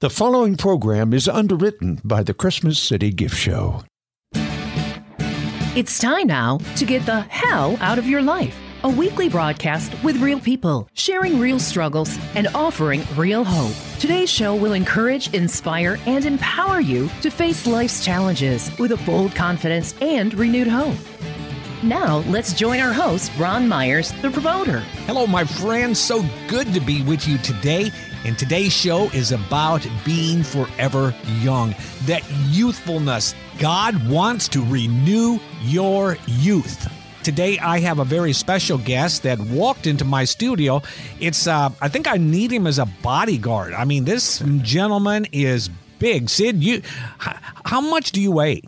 The following program is underwritten by the Christmas City Gift Show. It's time now to get the hell out of your life. A weekly broadcast with real people, sharing real struggles and offering real hope. Today's show will encourage, inspire, and empower you to face life's challenges with a bold confidence and renewed hope. Now, let's join our host, Ron Myers, the promoter. Hello, my friends. So good to be with you today. And today's show is about being forever young. That youthfulness. God wants to renew your youth. Today, I have a very special guest that walked into my studio. It's, uh, I think I need him as a bodyguard. I mean, this gentleman is big. Sid, you, how much do you weigh?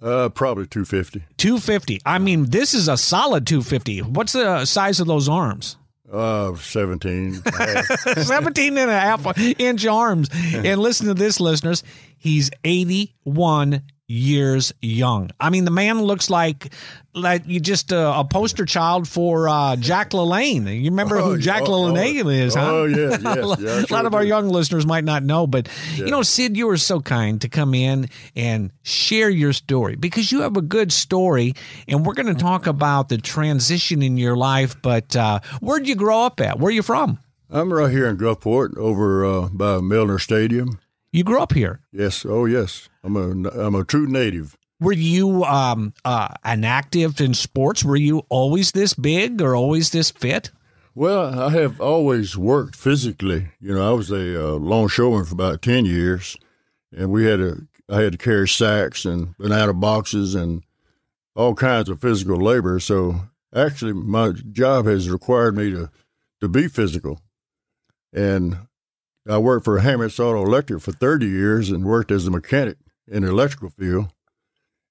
Uh, probably 250. 250. I mean, this is a solid 250. What's the size of those arms? Uh, 17. 17 and a half inch arms. And listen to this, listeners. He's 81 years young. I mean, the man looks like like you just uh, a poster child for uh, Jack LaLanne. You remember Oh, who Jack oh, oh, LaLanne is, huh? oh, yeah, yes, yeah, a lot sure of our young listeners might not know, but you know, Sid, you were so kind to come in and share your story because you have a good story, and we're going to talk about the transition in your life. But uh, where'd you grow up at? Where are you from? I'm right here in Gulfport over uh, by Milner Stadium. You grew up here. Yes, oh, yes. I'm a, I'm a true native. Were you um, uh, an active in sports? Were you always this big or always this fit? Well, I have always worked physically. You know, I was a uh, longshoreman for about 10 years, and we had to, I had to carry sacks and banana boxes and all kinds of physical labor. So actually, my job has required me to, to be physical. And I worked for Hammett Auto Electric for 30 years and worked as a mechanic in the electrical field.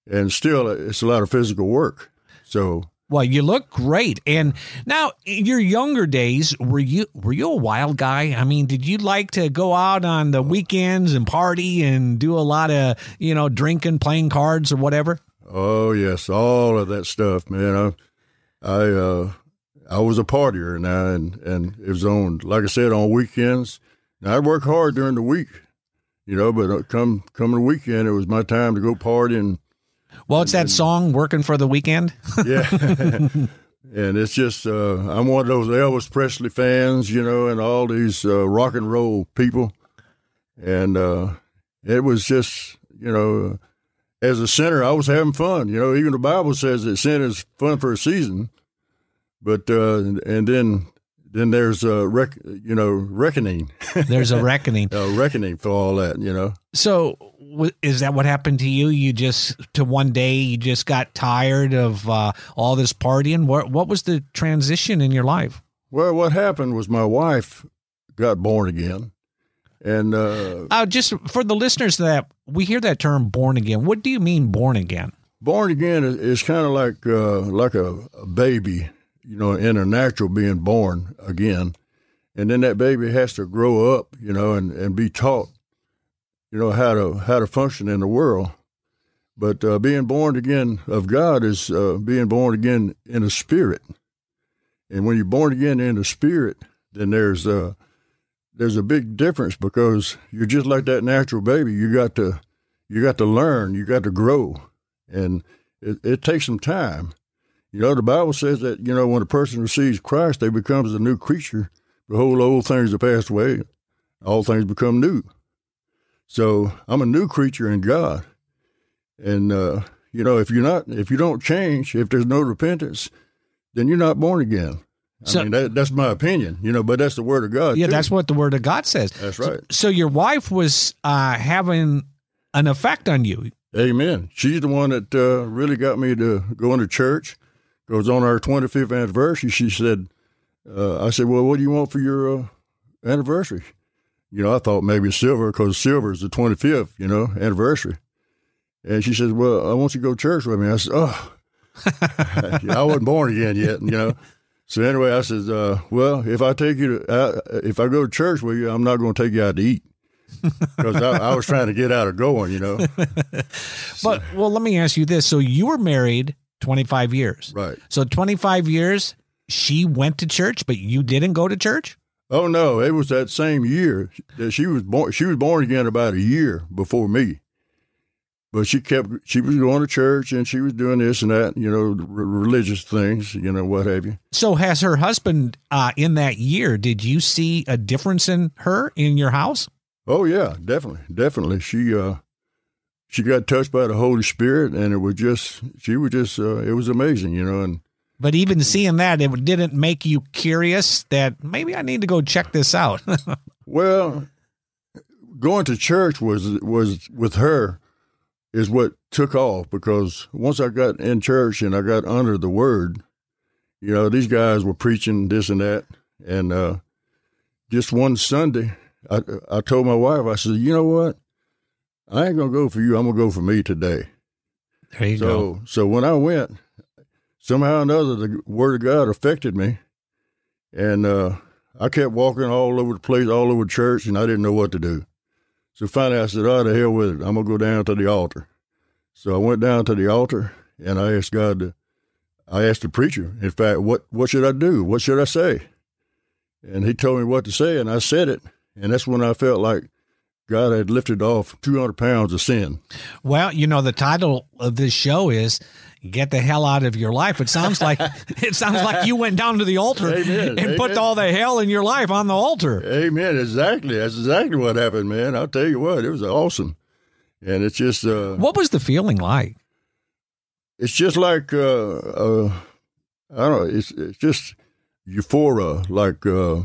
And still, it's a lot of physical work. So Well, you look great. And now, in your younger days, were you were you a wild guy? I mean, did you like to go out on the weekends and party and do a lot of you know drinking, playing cards, or whatever? Oh yes, all of that stuff, man. I, I, uh, I was a partier now, and and it was on, like I said, on weekends. Now I work hard during the week, you know, but uh, come come the weekend, it was my time to go party and Well, it's that song "Working for the Weekend." yeah. and it's just uh, I'm one of those Elvis Presley fans, you know, and all these uh, rock and roll people, and uh, it was just you know, as a sinner, I was having fun. You know, even the Bible says that sin is fun for a season, but uh, and then then there's a rec- you know reckoning, There's a reckoning. a reckoning for all that. You know. So, w- is that what happened to you? You just to one day you just got tired of uh, all this partying. What what was the transition in your life? Well, what happened was my wife got born again, and uh, Uh, just for the listeners that we hear that term "born again." What do you mean "born again"? born again is, is kind of like uh, like a, a baby, you know, in a natural being born again, and then that baby has to grow up, you know, and, and be taught, you know, how to how to function in the world. But uh, being born again of God is uh, being born again in the spirit, and when you're born again in the spirit, then there's uh, there's a big difference because you're just like that natural baby. You got to you got to learn, you got to grow and it, it takes some time. You know, the Bible says that you know when a person receives Christ, they becomes a new creature. Behold, old things have passed away; all things become new. So I'm a new creature in God, and uh, you know, if you're not, if you don't change, if there's no repentance, then you're not born again. I So- mean, that, that's my opinion, you know, but that's the word of God. Yeah, too. that's what the Word of God says. That's So- right. So, your wife was uh, having an effect on you. Amen. She's the one that uh, really got me to go into church. Goes on our 25th anniversary. She said, uh, "I said, well, what do you want for your uh, anniversary?" You know, I thought maybe silver because silver is the 25th, you know, anniversary. And she says, "Well, I want you to go to church with me." I said, "Oh, I wasn't born again yet, you know." So anyway, I said, uh, "Well, if I take you to, uh, if I go to church with you, I'm not going to take you out to eat." Because I, I was trying to get out of going, you know. But well, let me ask you this: so you were married 25 years, Right. So 25 years, she went to church, but you didn't go to church. Oh no, it was that same year that she was born. She was born again about a year before me. But she kept. She was going to church and she was doing this and that. You know, r- religious things. You know, what have you. So, has her husband uh, in that year? Did you see a difference in her in your house? Oh yeah, definitely, definitely. She uh, she got touched by the Holy Spirit, and it was just she was just uh, it was amazing, you know. And But even seeing that, it didn't make you curious that maybe I need to go check this out. well, going to church was was with her is what took off because once I got in church and I got under the Word, you know, these guys were preaching this and that, and uh, just one Sunday, I I told my wife, I said, you know what, I ain't gonna go for you, I'm gonna go for me today. there you so go. so when I went, somehow or another, the word of God affected me, and uh, I kept walking all over the place, all over church, and I didn't know what to do. So finally, I said, "Oh, the hell with it! I'm gonna go down to the altar." So I went down to the altar, and I asked God to. I asked the preacher, in fact, what what should I do? What should I say? And he told me what to say, and I said it, and that's when I felt like God had lifted off 200 pounds of sin. Well, you know, the title of this show is "Get the Hell Out of Your Life." It sounds like it sounds like you went down to the altar Amen. and put all the hell in your life on the altar. Amen. Exactly. That's exactly what happened, man. I'll tell you what, it was awesome. And it's just, uh, What was the feeling like? it's just like, uh, uh, I don't know, it's, it's just euphoria, like, uh,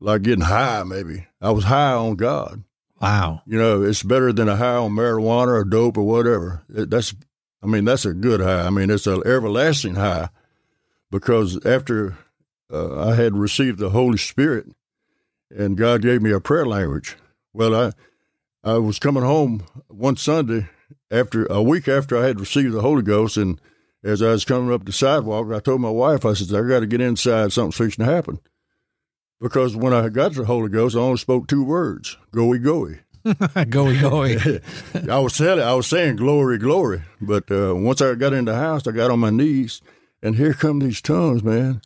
like getting high, maybe. I was high on God. Wow. You know, it's better than a high on marijuana or dope or whatever. It, that's, I mean, that's a good high. I mean, it's an everlasting high because after uh, I had received the Holy Spirit and God gave me a prayer language. Well, I, I was coming home one Sunday after a week after I had received the Holy Ghost, and as I was coming up the sidewalk, I told my wife, I said, "I got to get inside. Something's fixing to happen." Because when I got the Holy Ghost, I only spoke two words: "Goey, goey." goey, goey. I was telling, I was saying glory, glory. But uh, once I got in the house, I got on my knees, and here come these tongues, man.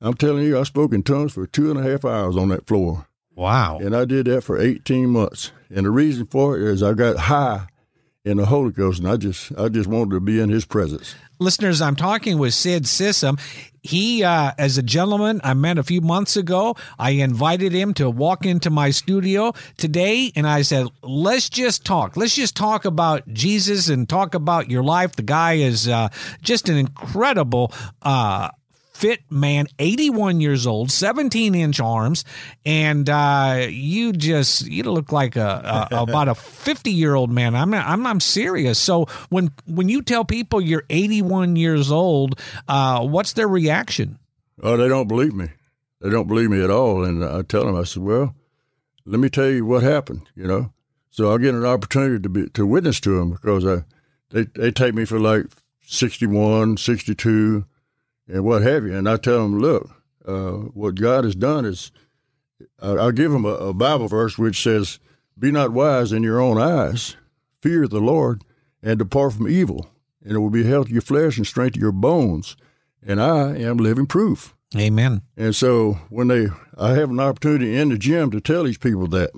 I'm telling you, I spoke in tongues for two and a half hours on that floor, Wow. and I did that for 18 months. And the reason for it is I got high in the Holy Ghost, and I just, I just wanted to be in His presence. Listeners, I'm talking with Sid Sissom. He, uh, as a gentleman I met a few months ago, I invited him to walk into my studio today, and I said, "Let's just talk. Let's just talk about Jesus and talk about your life." The guy is uh, just an incredible. Uh, fit man, 81 years old, 17 inch arms, and uh, you just you look like a, a about a 50 year old man. I'm I'm I'm serious. So when when you tell people you're 81 years old, uh, what's their reaction? Oh, they don't believe me. They don't believe me at all. And I tell them, I said, well, let me tell you what happened, you know. So I get an opportunity to be to witness to them because I, they they take me for like 61, 62, and what have you. And I tell them, look, uh, what God has done is, I, I'll give them a, a Bible verse which says, "Be not wise in your own eyes, fear the Lord, and depart from evil, and it will be health to your flesh and strength to your bones." And I am living proof. Amen. And so when they, I have an opportunity in the gym to tell these people that,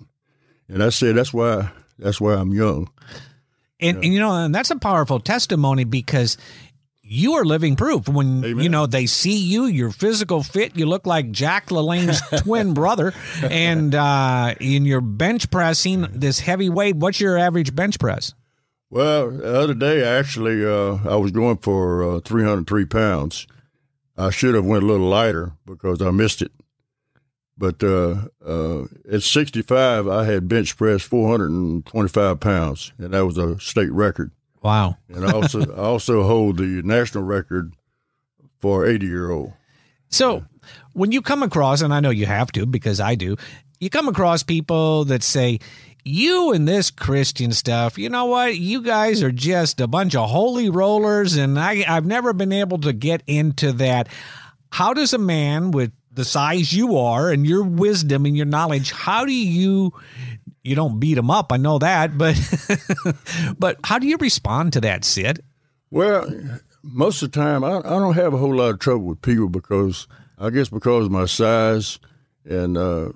and I say that's why that's why I'm young. And, and you know, and that's a powerful testimony because you are living proof. When Amen. you know they see you, your physical fit, you look like Jack LaLanne's twin brother, and uh, in your bench pressing this heavy weight. What's your average bench press? Well, the other day actually, uh, I was going for uh, 303 pounds. I should have went a little lighter because I missed it. But uh, uh, at 65, I had bench pressed 425 pounds, and that was a state record. Wow. And I also I also hold the national record for 80 year old. So when you come across, and I know you have to because I do, you come across people that say, you and this Christian stuff, you know what? You guys are just a bunch of holy rollers, and I, I've never been able to get into that. How does a man with the size you are and your wisdom and your knowledge, how do you you don't beat them up, I know that, but but how do you respond to that, Sid? Well, most of the time, I, I don't have a whole lot of trouble with people because I guess because of my size and uh,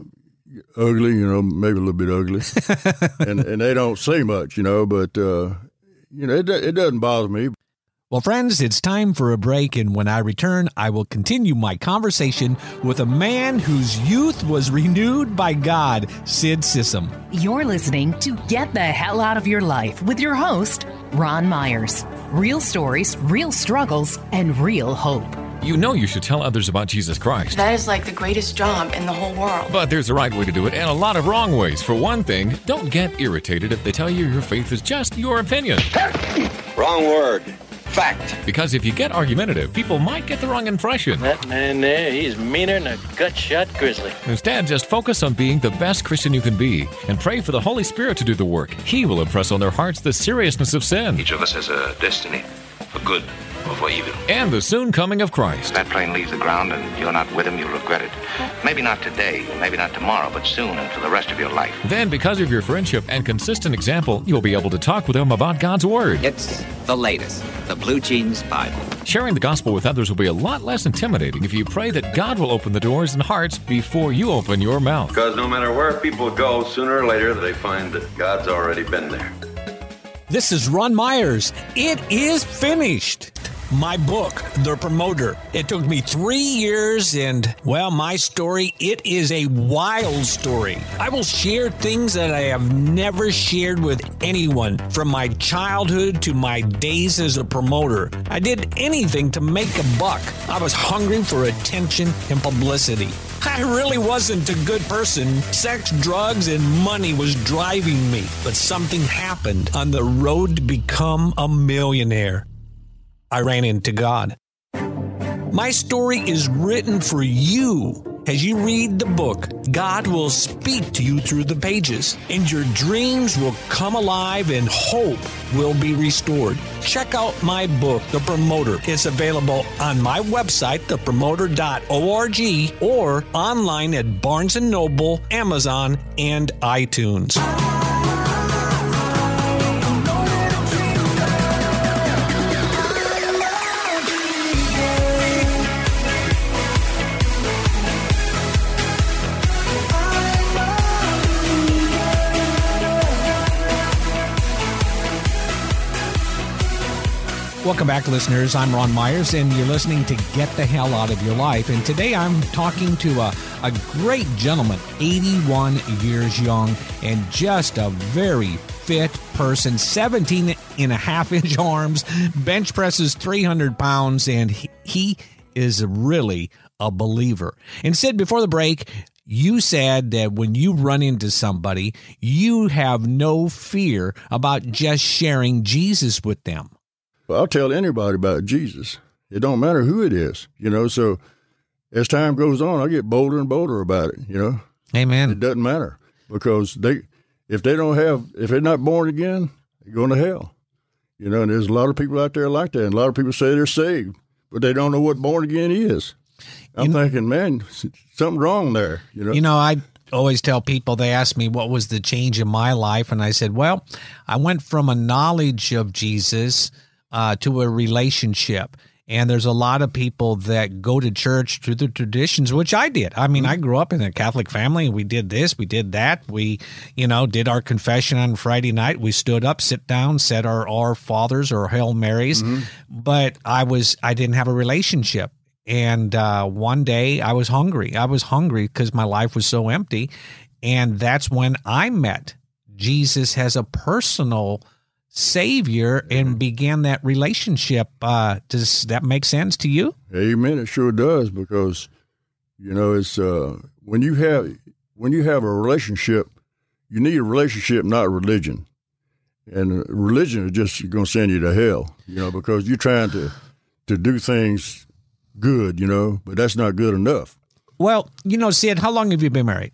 ugly, you know, maybe a little bit ugly, and and they don't say much, you know, but uh, you know, it it doesn't bother me. Well, friends, it's time for a break, and when I return, I will continue my conversation with a man whose youth was renewed by God, Sid Sissom. You're listening to Get the Hell Out of Your Life with your host, Ron Myers. Real stories, real struggles, and real hope. You know you should tell others about Jesus Christ. That is like the greatest job in the whole world. But there's a right way to do it and a lot of wrong ways. For one thing, don't get irritated if they tell you your faith is just your opinion. Wrong word. Fact. Because if you get argumentative, people might get the wrong impression. That man there, he's meaner than a gut shot grizzly. Instead, just focus on being the best Christian you can be and pray for the Holy Spirit to do the work. He will impress on their hearts the seriousness of sin Each of us has a destiny, for good or for evil. and the soon coming of Christ. That plane leaves the ground and you're not with him, you'll regret it. Maybe not today, maybe not tomorrow, but soon and for the rest of your life. Then, because of your friendship and consistent example, you'll be able to talk with them about God's Word. It's the latest, the Blue Jeans Bible. Sharing the gospel with others will be a lot less intimidating if you pray that God will open the doors and hearts before you open your mouth. Because no matter where people go, sooner or later they find that God's already been there. This is Ron Myers. It is finished. My book, The Promoter. It took me three years, and well, my story, it is a wild story. I will share things that I have never shared with anyone from my childhood to my days as a promoter. I did anything to make a buck. I was hungry for attention and publicity. I really wasn't a good person. Sex, drugs, and money was driving me. But something happened on the road to become a millionaire. I ran into God. My story is written for you. As you read the book, God will speak to you through the pages, and your dreams will come alive and hope will be restored. Check out my book, The Promoter. It's available on my website, thepromoter.org, or online at Barnes & Noble, Amazon, and iTunes. Welcome back, listeners. I'm Ron Myers, and you're listening to Get the Hell Out of Your Life. And today I'm talking to a, a great gentleman, 81 years young, and just a very fit person, 17 and a half inch arms, bench presses 300 pounds, and he, he is really a believer. And Sid, before the break, you said that when you run into somebody, you have no fear about just sharing Jesus with them. Well, I'll tell anybody about Jesus. It don't matter who it is, you know. So as time goes on, I get bolder and bolder about it. You know, Amen. it doesn't matter because they, if they don't have, if they're not born again, they're going to hell. You know, and there's a lot of people out there like that, and a lot of people say they're saved, but they don't know what born again is. I'm thinking, man, something wrong there. You know, You know, I always tell people they ask me what was the change in my life, and I said, well, I went from a knowledge of Jesus uh, to a relationship. And there's a lot of people that go to church through the traditions, which I did. I mean, I grew up in a Catholic family. We did this, we did that. We, you know, did our confession on Friday night. We stood up, sit down, said our Our Fathers or Hail Marys. But I was, I didn't have a relationship. And uh, one day I was hungry. I was hungry because my life was so empty. And that's when I met Jesus as a personal savior and began that relationship. Uh, does that make sense to you? Amen. It sure does because you know it's uh, when you have when you have a relationship, you need a relationship, not religion. And religion is just going to send you to hell, you know, because you're trying to to do things good, you know, but that's not good enough. Well, you know, Sid, how long have you been married?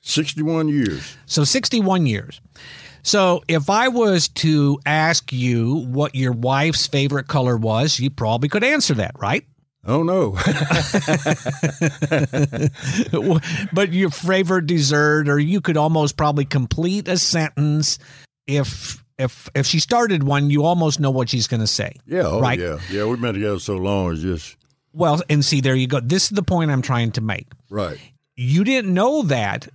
Sixty-one years. So 61 years. So if I was to ask you what your wife's favorite color was, you probably could answer that, right? Oh no, but your favorite dessert, or you could almost probably complete a sentence if if if she started one, you almost know what she's going to say. yeah, oh, Right. yeah, yeah. We've been together so long. It's just Well, and see, there you go. This is the point I'm trying to make. right. you didn't know that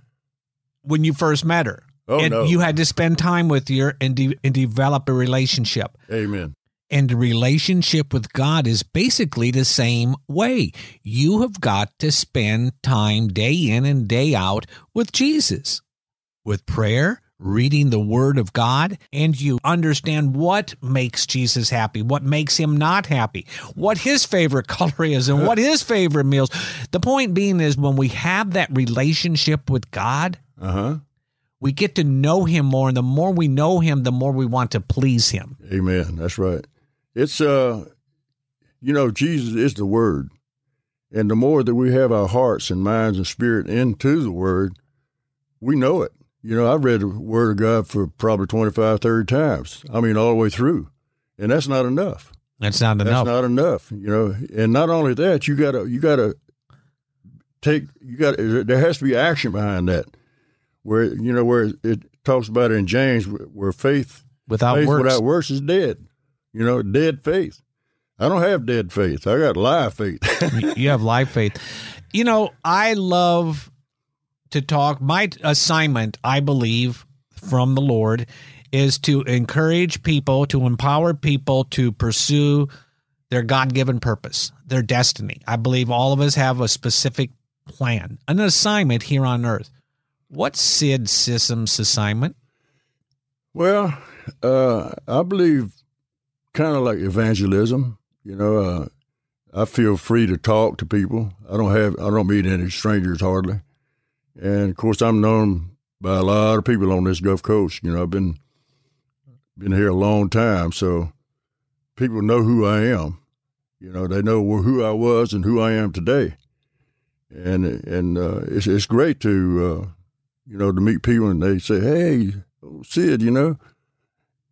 when you first met her. Oh, and no. you had to spend time with your and, de- and develop a relationship. Amen. And the relationship with God is basically the same way. You have got to spend time day in and day out with Jesus, with prayer, reading the Word of God, and you understand what makes Jesus happy, what makes him not happy, what his favorite color is, and what his favorite meals. The point being is when we have that relationship with God, Uh huh. We get to know him more. And the more we know him, the more we want to please him. Amen. That's right. It's uh, you know, Jesus is the Word, and the more that we have our hearts and minds and spirit into the Word, we know it. You know, I've read the Word of God for probably 25, 30 times. I mean, all the way through, and that's not enough. That's not enough. That's not enough. You know, and not only that, you gotta you gotta take you got there has to be action behind that. Where you know where it talks about it in James, where faith without faith works. without works is dead. You know, dead faith. I don't have dead faith. I got live faith. you have live faith. You know, I love to talk. My assignment, I believe, from the Lord is to encourage people, to empower people to pursue their God given purpose, their destiny. I believe all of us have a specific plan, an assignment here on earth. What's Sid Sissom's assignment? well, uh, I believe kind of like evangelism. You know, uh, I feel free to talk to people. I don't have I don't meet any strangers hardly, and of course I'm known by a lot of people on this Gulf Coast. You know, I've been been here a long time, so people know who I am. You know, they know who I was and who I am today, and and uh, it's it's great to uh, you know to meet people and they say, "Hey, Sid," you know,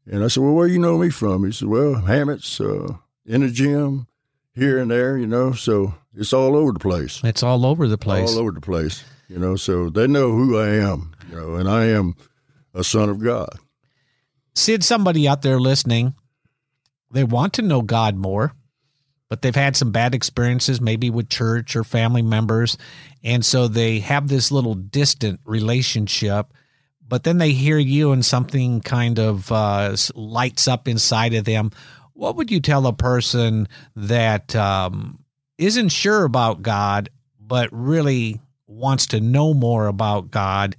and I said, "Well, where you know me from?" He said, "Well, Hammett's uh, in the gym, here and there, you know, so it's all over the place." It's all over the place. all over the place. You know, so they know who I am, you know, and I am a son of God. Sid, somebody out there listening, they want to know God more, but they've had some bad experiences, maybe with church or family members. And so they have this little distant relationship. But then they hear you and something kind of uh, lights up inside of them. What would you tell a person that um, isn't sure about God, but really wants to know more about God?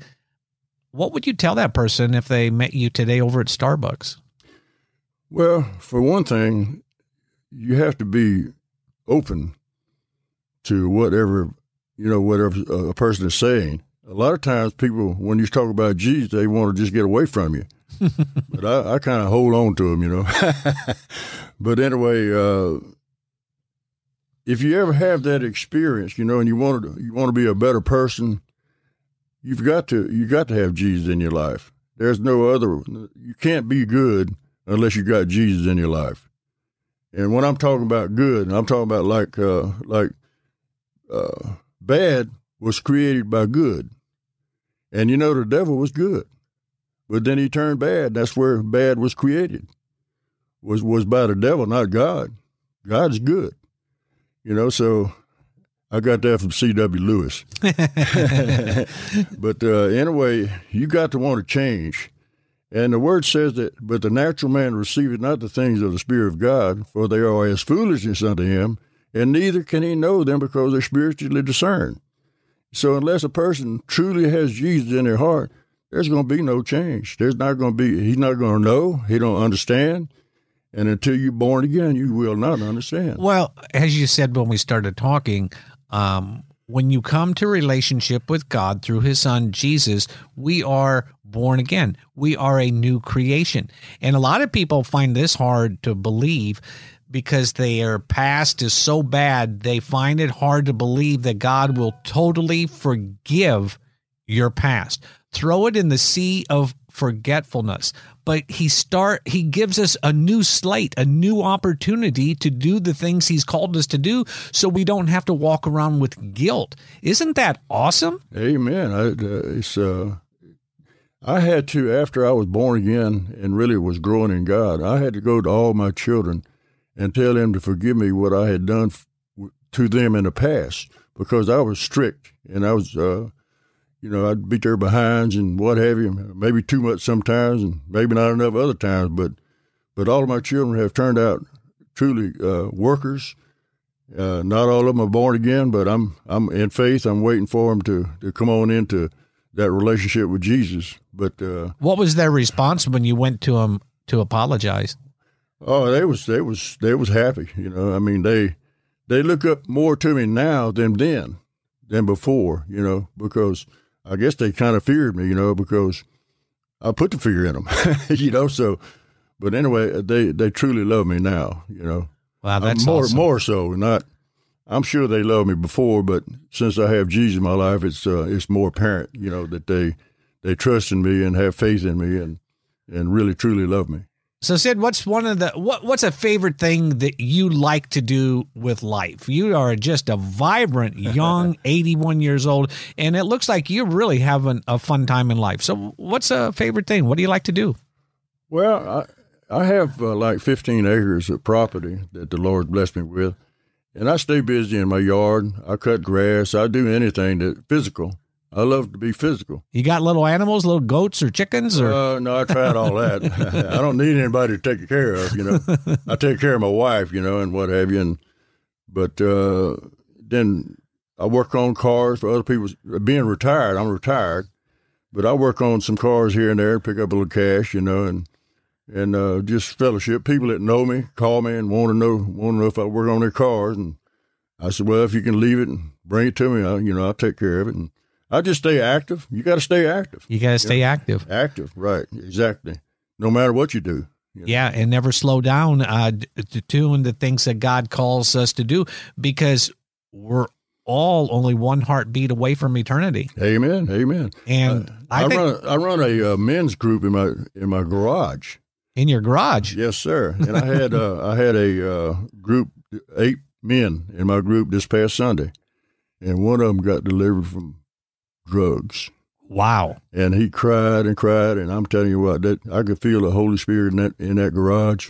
What would you tell that person if they met you today over at Starbucks? Well, for one thing, you have to be open to whatever you know, whatever a person is saying. A lot of times, people when you talk about Jesus, they want to just get away from you. but I, I kind of hold on to them, you know. but anyway, uh, if you ever have that experience, you know, and you want to you want to be a better person, you've got to you got to have Jesus in your life. There's no other. You can't be good unless you got Jesus in your life. And when I'm talking about good, and I'm talking about like uh, like uh, bad was created by good, and you know the devil was good, but then he turned bad. That's where bad was created. Was was by the devil, not God. God's good, you know. So I got that from C.W. Lewis. but uh, anyway, you got to want to change. And the word says that, but the natural man receiveth not the things of the Spirit of God, for they are as foolishness unto him, and neither can he know them because they're spiritually discerned. So unless a person truly has Jesus in their heart, there's going to be no change. There's not going to be. He's not going to know. He don't understand. And until you're born again, you will not understand. Well, as you said when we started talking, um, when you come to relationship with God through His Son Jesus, we are born again. We are a new creation, and a lot of people find this hard to believe because their past is so bad. They find it hard to believe that God will totally forgive your past. Throw it in the sea of forgetfulness but he start he gives us a new slate a new opportunity to do the things he's called us to do so we don't have to walk around with guilt isn't that awesome amen I, uh, it's uh I had to after I was born again and really was growing in God. I had to go to all my children and tell them to forgive me what I had done f- to them in the past because I was strict and I was, uh, you know, I'd beat their behinds and what have you. Maybe too much sometimes, and maybe not enough other times. But but all of my children have turned out truly uh, workers. Uh, not all of them are born again, but I'm I'm in faith. I'm waiting for them to to come on into that relationship with Jesus. But uh, what was their response when you went to them to apologize? Oh, they was they was they was happy. You know, I mean they they look up more to me now than then than before. You know, because I guess they kind of feared me. You know, because I put the fear in them. you know, so. But anyway, they they truly love me now. You know. Wow, that's more awesome. more so. Not, I'm sure they loved me before, but since I have Jesus in my life, it's uh, it's more apparent. You know that they they trust in me and have faith in me and and really truly love me. So Sid, what's one of the what what's a favorite thing that you like to do with life? You are just a vibrant young 81 years old and it looks like you're really having a fun time in life. So what's a favorite thing? What do you like to do? Well, I I have uh, like 15 acres of property that the Lord blessed me with. And I stay busy in my yard. I cut grass. I do anything that physical. I love to be physical. You got little animals, little goats or chickens or uh, no, I tried all that. I don't need anybody to take care of, you know. I take care of my wife, you know, and what have you. And but uh, then I work on cars for other people. Being retired, I'm retired, but I work on some cars here and there, pick up a little cash, you know, and and uh, just fellowship. People that know me call me and want to know want to know if I work on their cars, and I said, well, if you can leave it and bring it to me, I, you know, I'll take care of it. And I just stay active. You got to stay active. You got to stay active. Active, right? Exactly. No matter what you do. You know? Yeah, and never slow down uh, to doing the things that God calls us to do because we're all only one heartbeat away from eternity. Amen. Amen. And uh, I, I think, run I run a uh, men's group in my in my garage. In your garage? Yes, sir. And I had uh, I had a uh, group eight men in my group this past Sunday, and one of them got delivered from drugs. Wow. And he cried and cried, and I'm telling you what, that I could feel the Holy Spirit in that in that garage.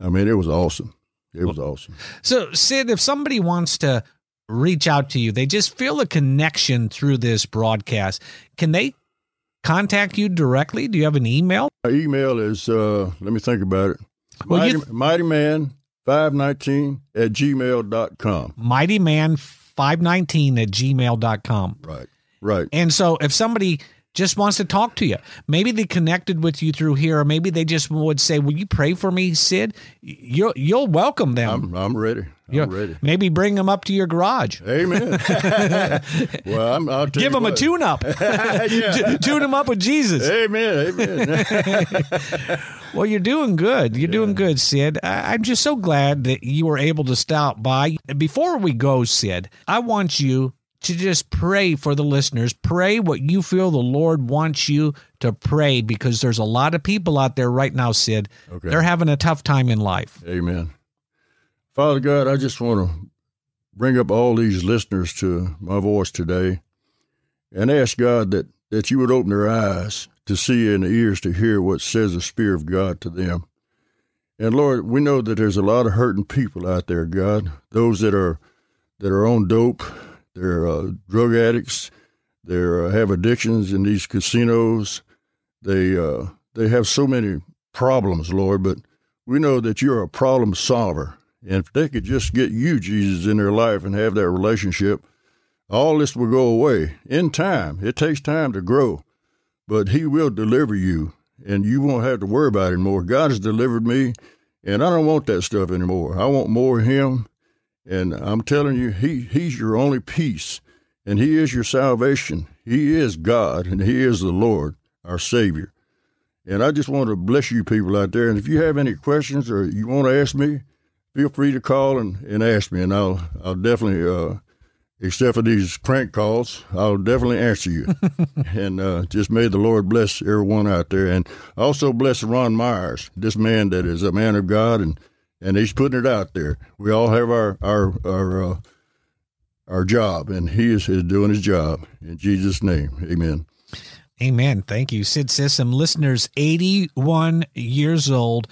I mean, it was awesome. It was awesome. So, Sid, if somebody wants to reach out to you, they just feel a connection through this broadcast. Can they contact you directly? Do you have an email? My email is uh let me think about it. Well, mighty, th- mighty man 519 at gmail.com. Mighty man 519 at gmail.com. Right. Right. And so if somebody just wants to talk to you, maybe they connected with you through here, or maybe they just would say, Will you pray for me, Sid? You'll, you'll welcome them. I'm, I'm ready. I'm You're, ready. Maybe bring them up to your garage. Amen. well, I'm, I'll give them what. a tune up. tune them up with Jesus. Amen. Amen. well, you're doing good. You're yeah. doing good, Sid. I, I'm just so glad that you were able to stop by. Before we go, Sid, I want you to just pray for the listeners. Pray what you feel the Lord wants you to pray because there's a lot of people out there right now, Sid. Okay. They're having a tough time in life. Amen. Father God, I just want to bring up all these listeners to my voice today and ask God that, that you would open their eyes to see and ears to hear what says the Spirit of God to them. And Lord, we know that there's a lot of hurting people out there, God. Those that are that are on dope, they're uh, drug addicts. They uh, have addictions in these casinos. They uh, they have so many problems, Lord. But we know that you're a problem solver, and if they could just get you, Jesus, in their life and have that relationship, all this will go away in time. It takes time to grow, but He will deliver you, and you won't have to worry about it anymore. God has delivered me, and I don't want that stuff anymore. I want more of Him and I'm telling you, he, He's your only peace, and He is your salvation. He is God, and He is the Lord, our Savior. And I just want to bless you people out there. And if you have any questions or you want to ask me, feel free to call and, and ask me, and I'll I'll definitely, uh, except for these crank calls, I'll definitely answer you. and uh, just may the Lord bless everyone out there, and also bless Ron Myers, this man that is a man of God and and he's putting it out there. We all have our our our uh, our job, and he is, is doing his job in Jesus' name. Amen. Amen. Thank you, Sid Sissom. Listeners, 81 years old,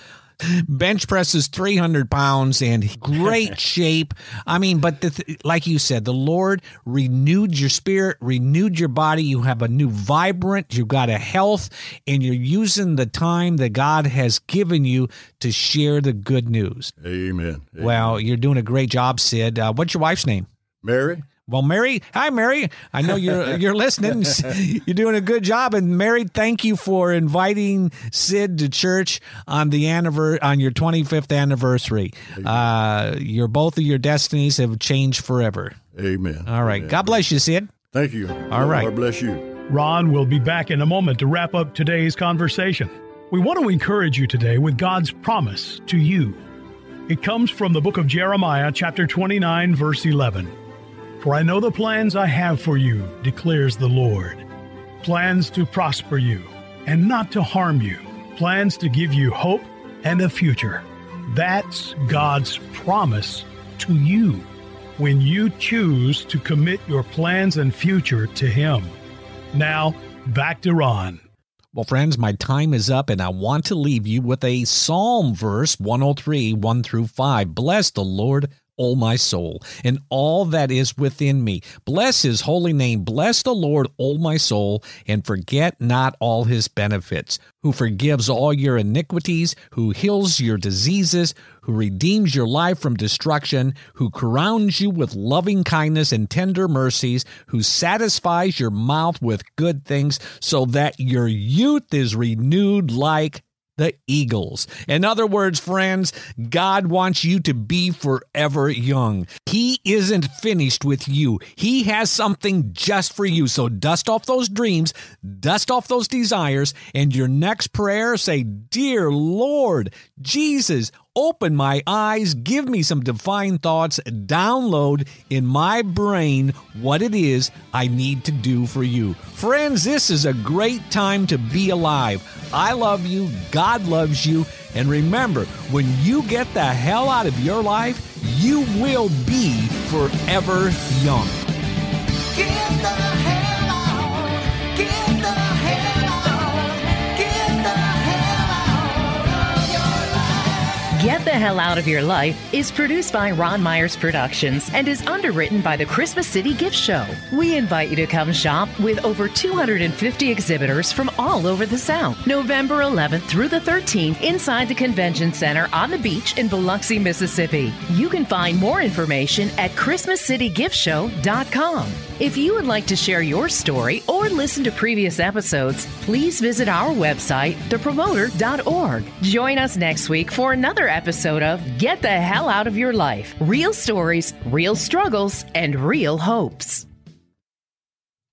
bench presses 300 pounds and great shape. I mean, but the, like you said, the Lord renewed your spirit, renewed your body. You have a new vibrant, you've got a health, and you're using the time that God has given you to share the good news. Amen. Amen. Well, you're doing a great job, Sid. Uh, what's your wife's name? Mary. Well, Mary, hi, Mary. I know you're you're listening. You're doing a good job, and Mary, thank you for inviting Sid to church on the anniversary on your 25th anniversary. Uh, your both of your destinies have changed forever. Amen. All right. Amen. God bless you, Sid. Thank you. All right. God bless you. Ron will be back in a moment to wrap up today's conversation. We want to encourage you today with God's promise to you. It comes from the book of Jeremiah, chapter 29, verse 11. For I know the plans I have for you, declares the Lord plans to prosper you and not to harm you, plans to give you hope and a future. That's God's promise to you when you choose to commit your plans and future to Him. Now, back to Ron. Well, friends, my time is up, and I want to leave you with a Psalm verse 103, 1 through 5. Bless the Lord, O my soul, and all that is within me. Bless his holy name. Bless the Lord, all my soul, and forget not all his benefits, who forgives all your iniquities, who heals your diseases, who redeems your life from destruction, who crowns you with loving kindness and tender mercies, who satisfies your mouth with good things, so that your youth is renewed like the Eagles. In other words, friends, God wants you to be forever young. He isn't finished with you. He has something just for you. So dust off those dreams, dust off those desires, and your next prayer say, Dear Lord, Jesus, open my eyes, give me some divine thoughts, download in my brain what it is I need to do for you. Friends, this is a great time to be alive. I love you, God loves you, and remember, when you get the hell out of your life, you will be forever young. Get the Hell Out of Your Life is produced by Ron Myers Productions and is underwritten by the Christmas City Gift Show. We invite you to come shop with over 250 exhibitors from all over the South. November 11th through the 13th inside the Convention Center on the beach in Biloxi, Mississippi. You can find more information at ChristmasCityGiftShow.com. If you would like to share your story or listen to previous episodes, please visit our website, thepromoter.org. Join us next week for another episode of Get the Hell Out of Your Life Real Stories, Real Struggles, and Real Hopes.